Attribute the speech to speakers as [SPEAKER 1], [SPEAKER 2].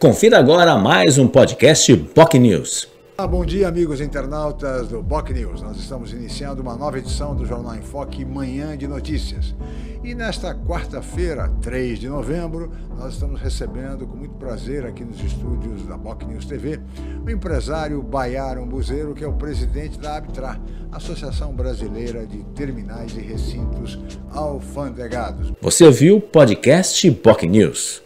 [SPEAKER 1] Confira agora mais um podcast Boc News.
[SPEAKER 2] Ah, bom dia, amigos internautas do BOC News. Nós estamos iniciando uma nova edição do Jornal em Foque Manhã de Notícias. E nesta quarta-feira, 3 de novembro, nós estamos recebendo com muito prazer aqui nos estúdios da BOC News TV o empresário Baiaro Buzeiro, que é o presidente da Abtra, Associação Brasileira de Terminais e Recintos Alfandegados.
[SPEAKER 1] Você ouviu o podcast Boc News.